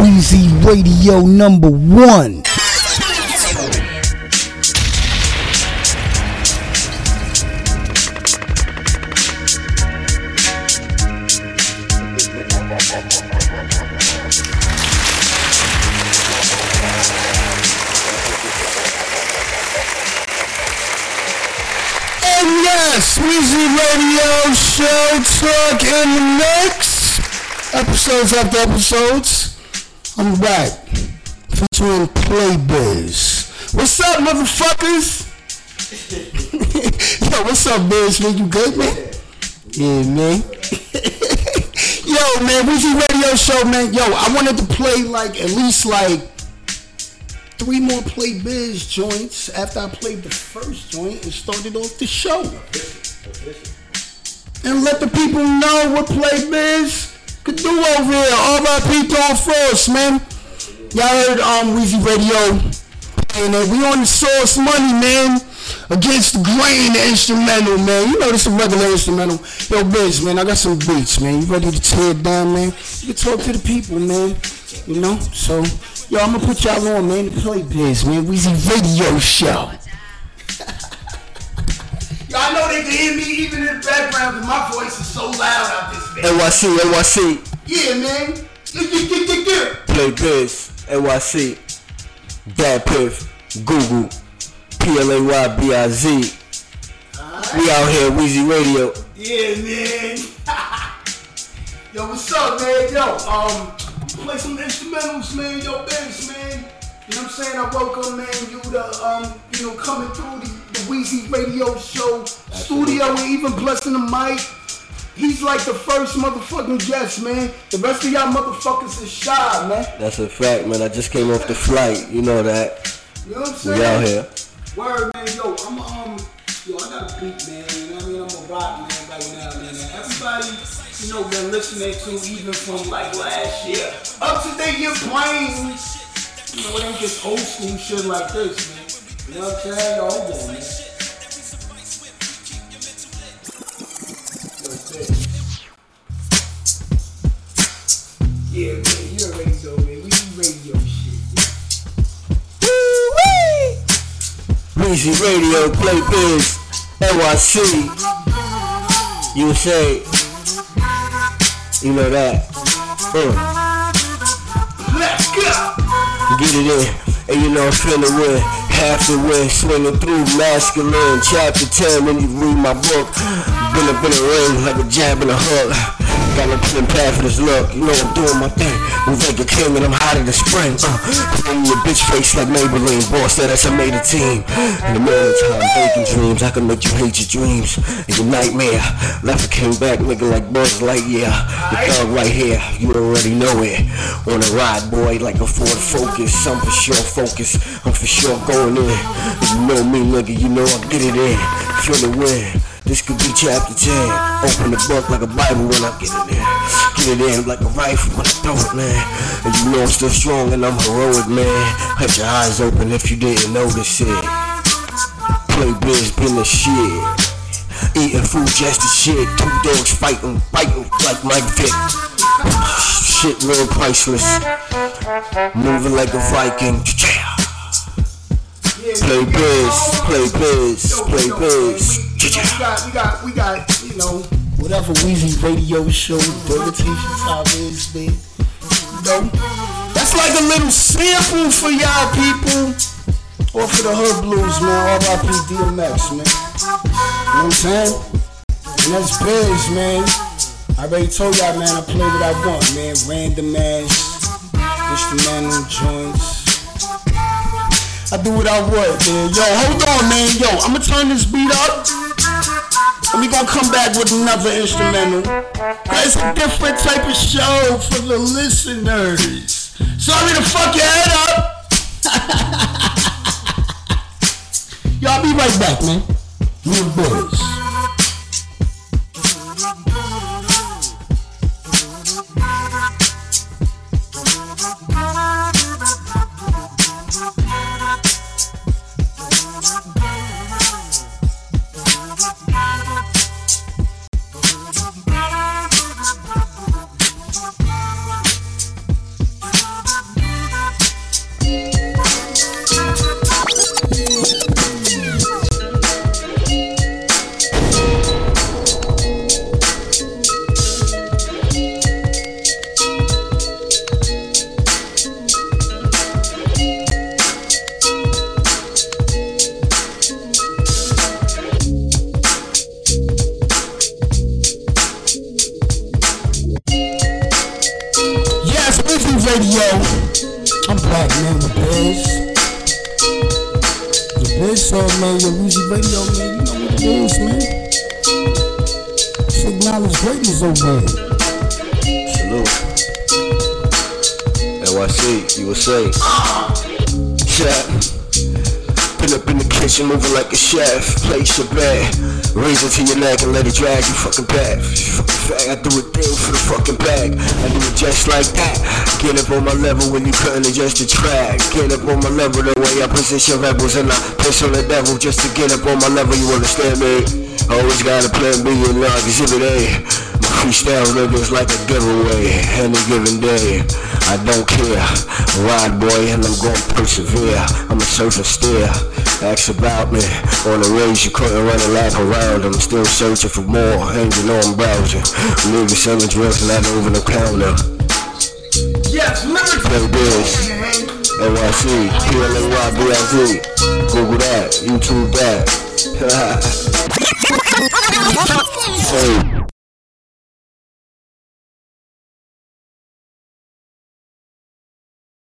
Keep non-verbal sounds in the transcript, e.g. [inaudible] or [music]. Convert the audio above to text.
Weezy Radio number one. Weezy Radio Show Talk in the mix. Episodes after episodes. I'm back. Featuring Playbiz. What's up, motherfuckers? [laughs] Yo, what's up, Biz? Man, you good, man? Yeah, man. [laughs] Yo, man, Weezy Radio Show, man. Yo, I wanted to play like at least like three more Play Biz joints after I played the first joint and started off the show. And let the people know what Play Biz could do over here. All my people on Frost, man. Y'all heard um Weezy Radio it. We on the source money, man. Against the grain instrumental, man. You know this is a regular instrumental. Yo, bitch, man, I got some beats, man. You ready to tear it down, man? You can talk to the people, man. You know? So, yo, I'm gonna put y'all on, man, to play Biz, man. Weezy Radio Show. [laughs] Y'all know they can hear me even in the background because my voice is so loud out this bitch. NYC, NYC, Yeah, man. Play Biz, NYC, Bad Piff, Google, P-L-A-Y-B-I-Z. We out here, Weezy Radio. Yeah, man. [laughs] Yo, what's up, man? Yo, um, play some instrumentals, man. Yo, Biz, man. You know what I'm saying? I welcome, man, you to, um, you know, coming through the, the Weezy Radio Show studio and even blessing the mic. He's like the first motherfucking guest, man. The rest of y'all motherfuckers is shy, man. That's a fact, man. I just came off the flight. You know that. You know what I'm saying? We out here. Word, man. Yo, I'm um, yo, I got a beat, man. You know what I mean? I'm a rock man right now, man. And everybody, you know, been listening to even from like last year up to date your brains. You know, it ain't just old school shit like this, man. You know what I'm saying? Yo, hold on, man. Weezy Radio, Play Biz, NYC. You say, you know that. Uh. Let's go! Get it in, and you know I'm feeling win. Half the win, swinging through masculine. Chapter 10, when you read my book. Been up in the ring like a jab in a hook. Got no pin path for this look. You know I'm doing my thing. Move like a king and I'm hotter than spring. Uh, in your bitch face like Maybelline. Boss said that's I made a team. In the morning time, baking dreams. I can make you hate your dreams. And your nightmare. Left and came back looking like Buzz Lightyear. The thug right here, you already know it. On a ride, boy, like a Ford Focus. I'm for sure focused. I'm for sure going in. You know me, nigga, you know I get it in. Feel the wind. This could be chapter 10. Open the book like a Bible when I get it in. Get it in like a rifle when I throw it, man. And you know I'm still strong and I'm heroic, man. Had your eyes open if you didn't notice it. Play biz, been the shit. Eating food just the shit. Two dogs fighting, biting like Mike Vick. Shit real priceless. Moving like a Viking. Play biz, play biz, play biz. We got, we got, we got, you know, Whatever Weezy Radio Show, Devitation Top is, man. you know, that's like a little sample for y'all people. Or for the Hood Blues, man. RIP DMX, man. You know what I'm saying? And that's Biz, man. I already told y'all, man, I play what I want, man. Random ass, instrumental joints. I do what I want, man. Yo, hold on, man. Yo, I'ma turn this beat up. And we gonna come back with another instrumental. It's a different type of show for the listeners. Sorry to fuck your head up. [laughs] Yo, I'll be right back, man. Me and Radio. I'm Black Man with Biz. The Biz said, man, your Weezy Radio, man, you know what it is, man. It's acknowledge greatness oh, over there. Salute. NYC, USA. Yeah. Been up in the kitchen moving like a chef. Place your bed. Raise it to your neck and let it drag you fucking back. Fucking fag, I do a thing for the fucking bag. I do it just like that. Get up on my level when you couldn't adjust the track. Get up on my level the way I position rebels and I piss on the devil just to get up on my level. You understand me? Always got a plan B and not exhibit A. Freestyle niggas like a giveaway. Any given day. I don't care. Ride boy and I'm gonna persevere. I'ma surf and steer. Ask about me. On the race you couldn't run a lap around. I'm still searching for more. Hanging on browsing. Niggas selling drugs not over the counter. Yes, lyrics. Play this. NYC, PLAY, Google that, YouTube that. [laughs] hey.